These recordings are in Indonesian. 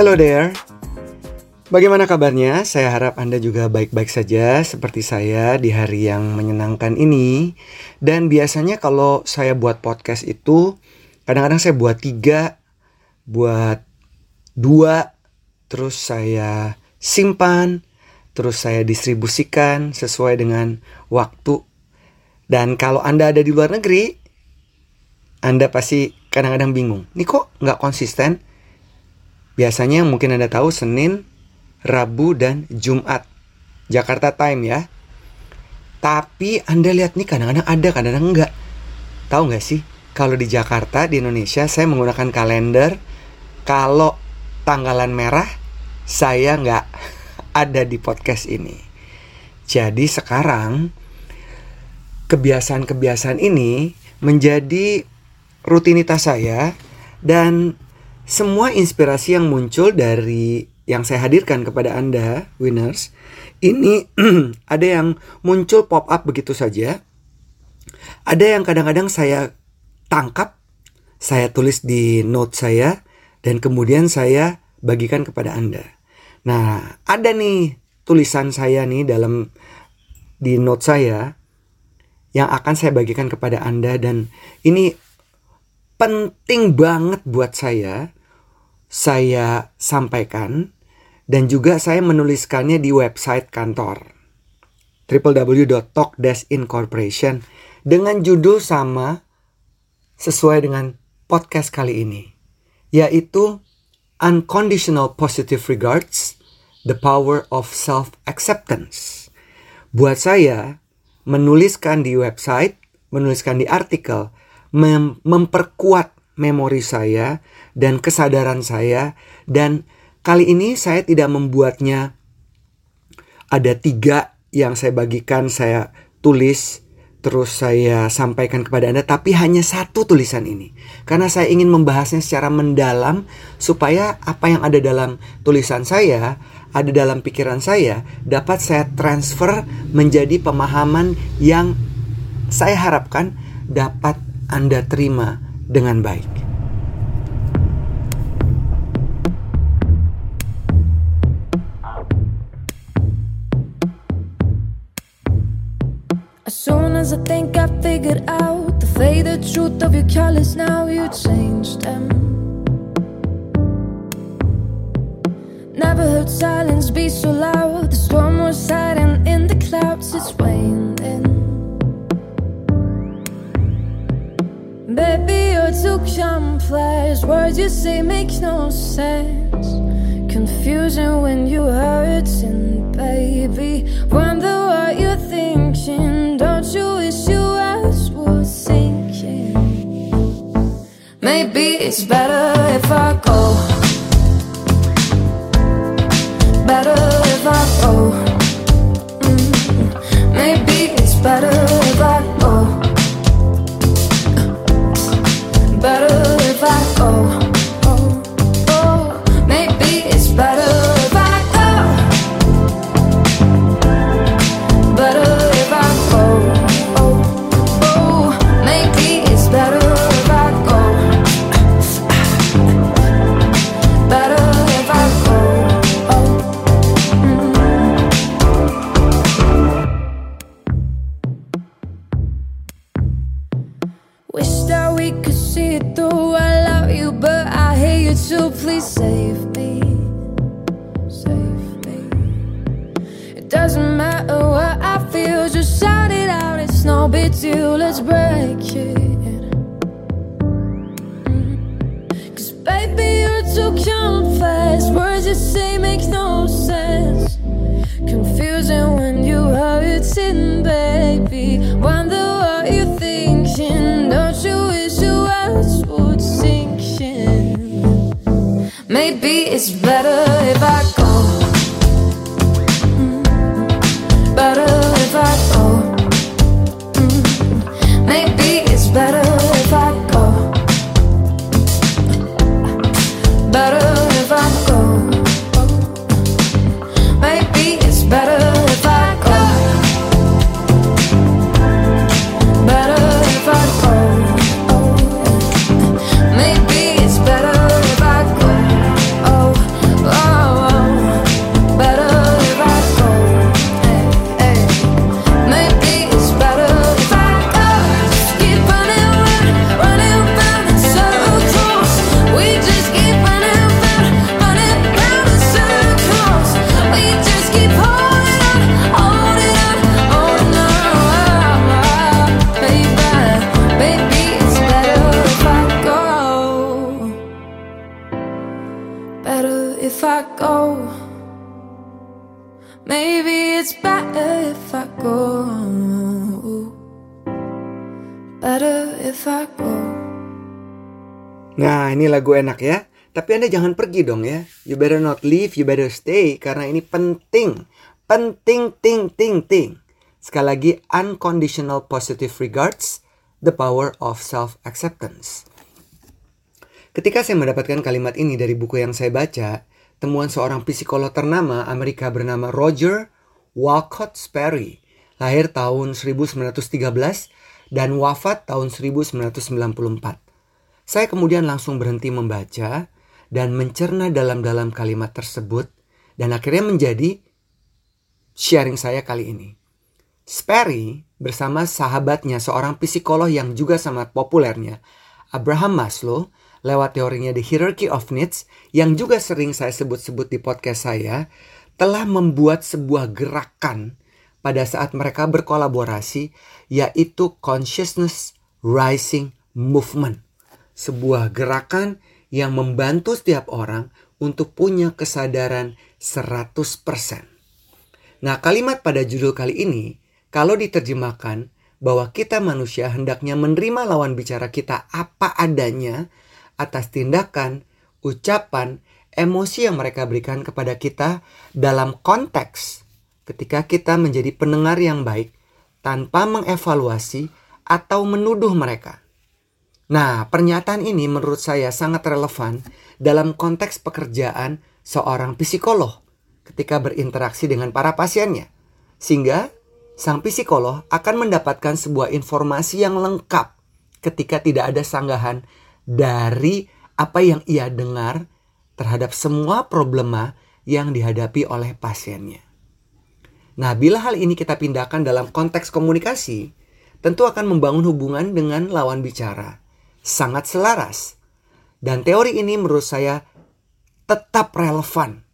Hello there. Bagaimana kabarnya? Saya harap Anda juga baik-baik saja seperti saya di hari yang menyenangkan ini. Dan biasanya kalau saya buat podcast itu, kadang-kadang saya buat tiga, buat dua, terus saya simpan, terus saya distribusikan sesuai dengan waktu. Dan kalau Anda ada di luar negeri, Anda pasti kadang-kadang bingung. Ini kok nggak konsisten? Biasanya mungkin Anda tahu Senin, Rabu, dan Jumat. Jakarta Time ya. Tapi Anda lihat nih kadang-kadang ada, kadang-kadang enggak. Tahu nggak sih? Kalau di Jakarta, di Indonesia, saya menggunakan kalender. Kalau tanggalan merah, saya nggak ada di podcast ini. Jadi sekarang, kebiasaan-kebiasaan ini menjadi rutinitas saya dan semua inspirasi yang muncul dari yang saya hadirkan kepada Anda, winners, ini ada yang muncul pop up begitu saja. Ada yang kadang-kadang saya tangkap, saya tulis di note saya, dan kemudian saya bagikan kepada Anda. Nah, ada nih tulisan saya nih dalam di note saya yang akan saya bagikan kepada Anda dan ini penting banget buat saya saya sampaikan dan juga saya menuliskannya di website kantor www.talk-incorporation dengan judul sama sesuai dengan podcast kali ini yaitu Unconditional Positive Regards The Power of Self-Acceptance. Buat saya menuliskan di website, menuliskan di artikel mem memperkuat memori saya dan kesadaran saya. Dan kali ini saya tidak membuatnya ada tiga yang saya bagikan saya tulis terus saya sampaikan kepada Anda tapi hanya satu tulisan ini. Karena saya ingin membahasnya secara mendalam supaya apa yang ada dalam tulisan saya ada dalam pikiran saya dapat saya transfer menjadi pemahaman yang saya harapkan dapat Anda terima dengan baik. As soon as I think I figured out the faded truth of your colors, now you change them. Never heard silence be so loud. The storm was hiding contemplates words you say makes no sense. Confusing when you hurt it's better Maybe it's better if I go. Better if I go. Nah, ini lagu enak ya. Tapi Anda jangan pergi dong ya. You better not leave, you better stay karena ini penting. Penting, ting, ting, ting. Sekali lagi, unconditional positive regards, the power of self-acceptance. Ketika saya mendapatkan kalimat ini dari buku yang saya baca, temuan seorang psikolog ternama Amerika bernama Roger Walcott Sperry, lahir tahun 1913 dan wafat tahun 1994. Saya kemudian langsung berhenti membaca dan mencerna dalam-dalam kalimat tersebut dan akhirnya menjadi sharing saya kali ini. Sperry bersama sahabatnya seorang psikolog yang juga sangat populernya, Abraham Maslow, lewat teorinya The Hierarchy of Needs yang juga sering saya sebut-sebut di podcast saya, telah membuat sebuah gerakan pada saat mereka berkolaborasi yaitu Consciousness Rising Movement. Sebuah gerakan yang membantu setiap orang untuk punya kesadaran 100%. Nah, kalimat pada judul kali ini kalau diterjemahkan bahwa kita manusia hendaknya menerima lawan bicara kita apa adanya atas tindakan, ucapan, emosi yang mereka berikan kepada kita dalam konteks ketika kita menjadi pendengar yang baik tanpa mengevaluasi atau menuduh mereka. Nah, pernyataan ini menurut saya sangat relevan dalam konteks pekerjaan seorang psikolog ketika berinteraksi dengan para pasiennya. Sehingga sang psikolog akan mendapatkan sebuah informasi yang lengkap ketika tidak ada sanggahan dari apa yang ia dengar terhadap semua problema yang dihadapi oleh pasiennya. Nah, bila hal ini kita pindahkan dalam konteks komunikasi, tentu akan membangun hubungan dengan lawan bicara sangat selaras. Dan teori ini menurut saya tetap relevan.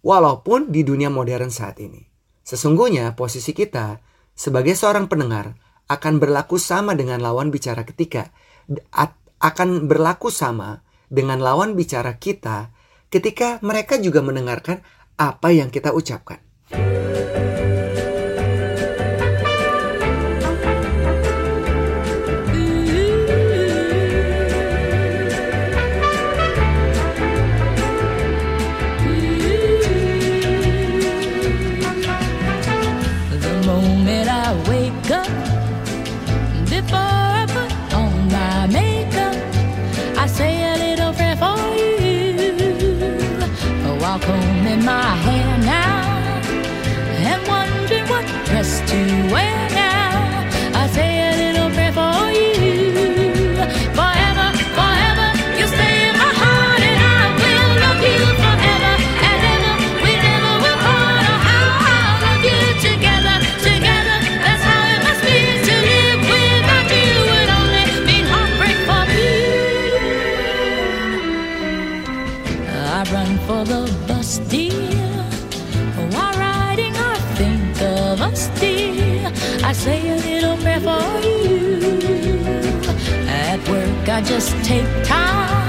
Walaupun di dunia modern saat ini. Sesungguhnya posisi kita sebagai seorang pendengar akan berlaku sama dengan lawan bicara ketika akan berlaku sama dengan lawan bicara kita ketika mereka juga mendengarkan apa yang kita ucapkan. Just take time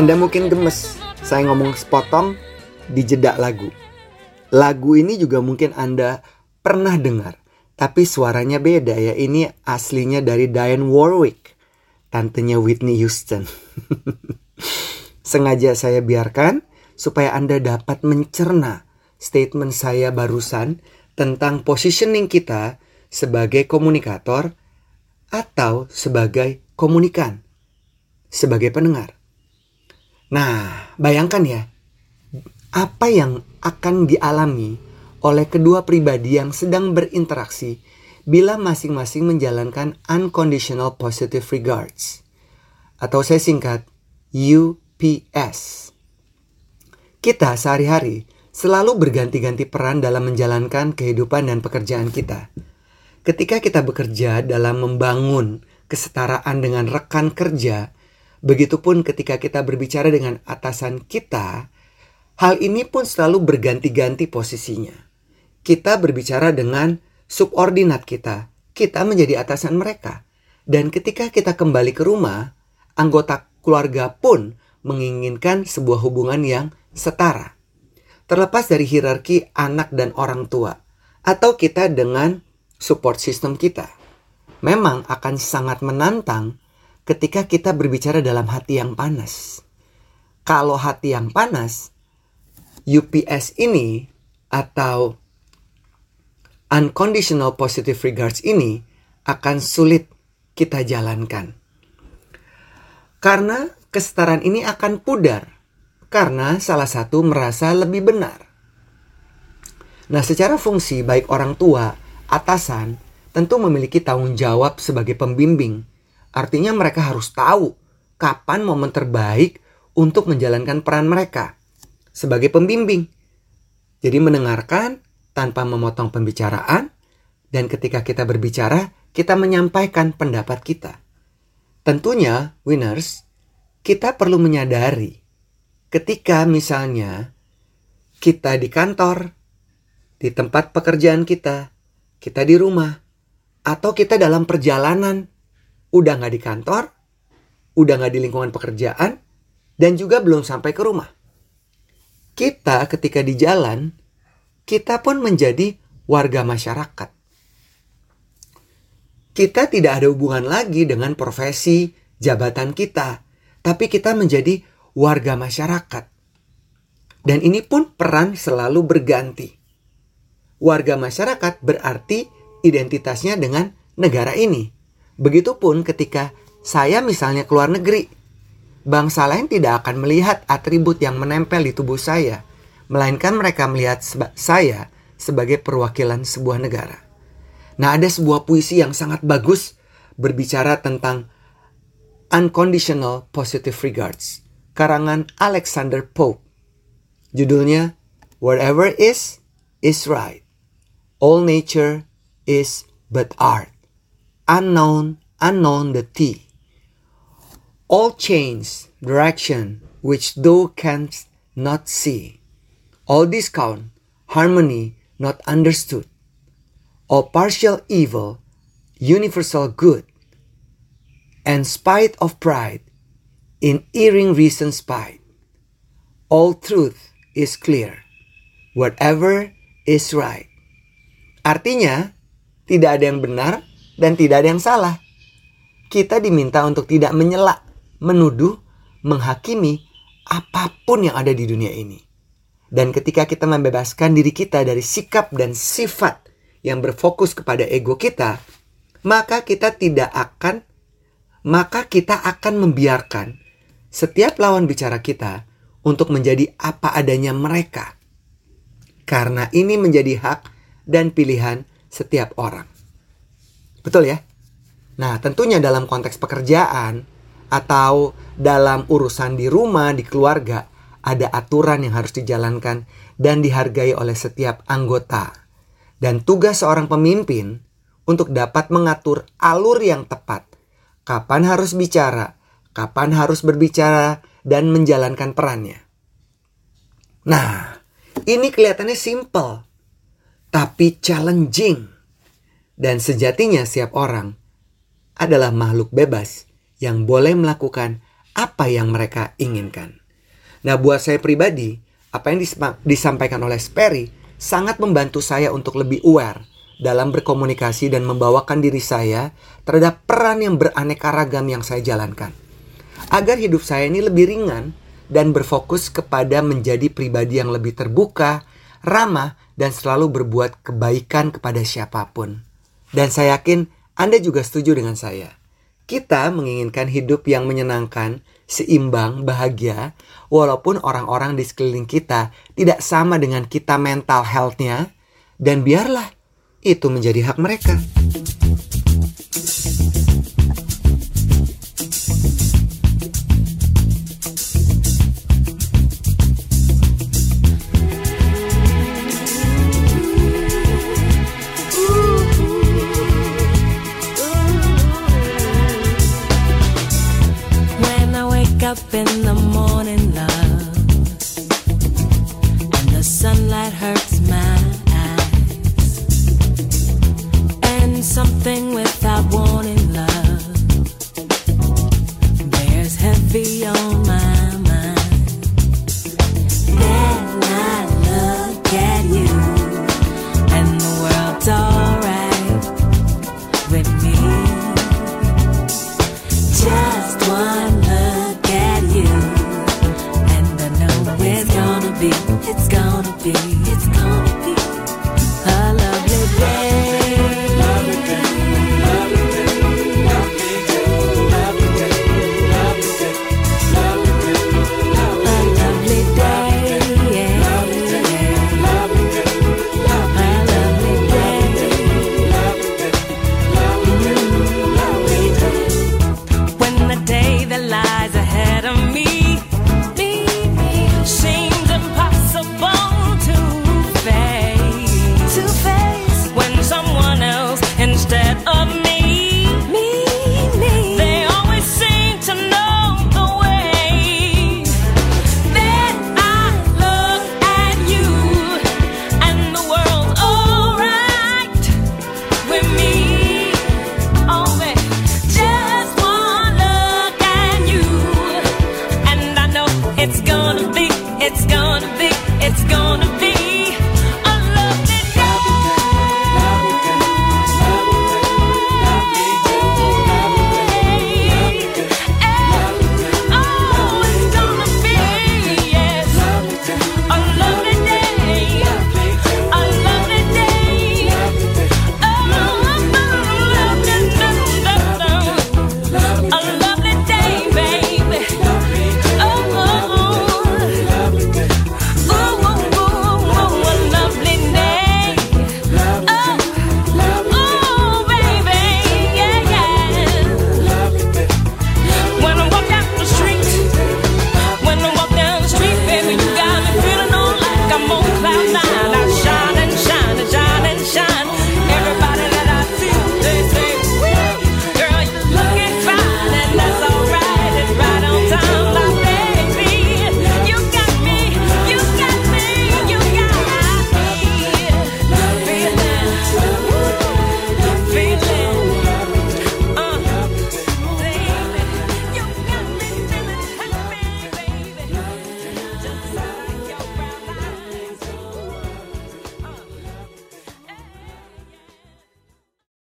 Anda mungkin gemes saya ngomong sepotong di jeda lagu. Lagu ini juga mungkin Anda pernah dengar, tapi suaranya beda ya. Ini aslinya dari Diane Warwick, tantenya Whitney Houston. Sengaja saya biarkan supaya Anda dapat mencerna statement saya barusan tentang positioning kita sebagai komunikator atau sebagai komunikan, sebagai pendengar. Nah, bayangkan ya, apa yang akan dialami oleh kedua pribadi yang sedang berinteraksi bila masing-masing menjalankan unconditional positive regards atau saya singkat UPS. Kita sehari-hari selalu berganti-ganti peran dalam menjalankan kehidupan dan pekerjaan kita. Ketika kita bekerja dalam membangun kesetaraan dengan rekan kerja, Begitupun ketika kita berbicara dengan atasan kita, hal ini pun selalu berganti-ganti posisinya. Kita berbicara dengan subordinat kita, kita menjadi atasan mereka. Dan ketika kita kembali ke rumah, anggota keluarga pun menginginkan sebuah hubungan yang setara. Terlepas dari hierarki anak dan orang tua, atau kita dengan support system kita. Memang akan sangat menantang ketika kita berbicara dalam hati yang panas. Kalau hati yang panas, UPS ini atau unconditional positive regards ini akan sulit kita jalankan. Karena kesetaraan ini akan pudar karena salah satu merasa lebih benar. Nah, secara fungsi baik orang tua, atasan tentu memiliki tanggung jawab sebagai pembimbing Artinya mereka harus tahu kapan momen terbaik untuk menjalankan peran mereka sebagai pembimbing. Jadi mendengarkan tanpa memotong pembicaraan dan ketika kita berbicara, kita menyampaikan pendapat kita. Tentunya, winners, kita perlu menyadari ketika misalnya kita di kantor, di tempat pekerjaan kita, kita di rumah, atau kita dalam perjalanan udah nggak di kantor, udah nggak di lingkungan pekerjaan, dan juga belum sampai ke rumah. Kita ketika di jalan, kita pun menjadi warga masyarakat. Kita tidak ada hubungan lagi dengan profesi, jabatan kita, tapi kita menjadi warga masyarakat. Dan ini pun peran selalu berganti. Warga masyarakat berarti identitasnya dengan negara ini. Begitupun ketika saya misalnya keluar negeri. Bangsa lain tidak akan melihat atribut yang menempel di tubuh saya, melainkan mereka melihat seba saya sebagai perwakilan sebuah negara. Nah, ada sebuah puisi yang sangat bagus berbicara tentang unconditional positive regards, karangan Alexander Pope. Judulnya Whatever is is right. All nature is but art unknown, unknown the T. All change direction which thou canst not see. All discount harmony not understood. All partial evil, universal good. And spite of pride, in erring reason spite. All truth is clear. Whatever is right. Artinya, tidak ada yang benar dan tidak ada yang salah. Kita diminta untuk tidak menyela, menuduh, menghakimi apa pun yang ada di dunia ini. Dan ketika kita membebaskan diri kita dari sikap dan sifat yang berfokus kepada ego kita, maka kita tidak akan maka kita akan membiarkan setiap lawan bicara kita untuk menjadi apa adanya mereka. Karena ini menjadi hak dan pilihan setiap orang. Betul ya? Nah, tentunya dalam konteks pekerjaan atau dalam urusan di rumah, di keluarga, ada aturan yang harus dijalankan dan dihargai oleh setiap anggota. Dan tugas seorang pemimpin untuk dapat mengatur alur yang tepat. Kapan harus bicara, kapan harus berbicara, dan menjalankan perannya. Nah, ini kelihatannya simple, tapi challenging. Dan sejatinya setiap orang adalah makhluk bebas yang boleh melakukan apa yang mereka inginkan. Nah, buat saya pribadi, apa yang disampaikan oleh Sperry sangat membantu saya untuk lebih aware dalam berkomunikasi dan membawakan diri saya terhadap peran yang beraneka ragam yang saya jalankan. Agar hidup saya ini lebih ringan dan berfokus kepada menjadi pribadi yang lebih terbuka, ramah, dan selalu berbuat kebaikan kepada siapa pun. Dan saya yakin Anda juga setuju dengan saya. Kita menginginkan hidup yang menyenangkan, seimbang, bahagia, walaupun orang-orang di sekeliling kita tidak sama dengan kita mental health-nya, dan biarlah itu menjadi hak mereka.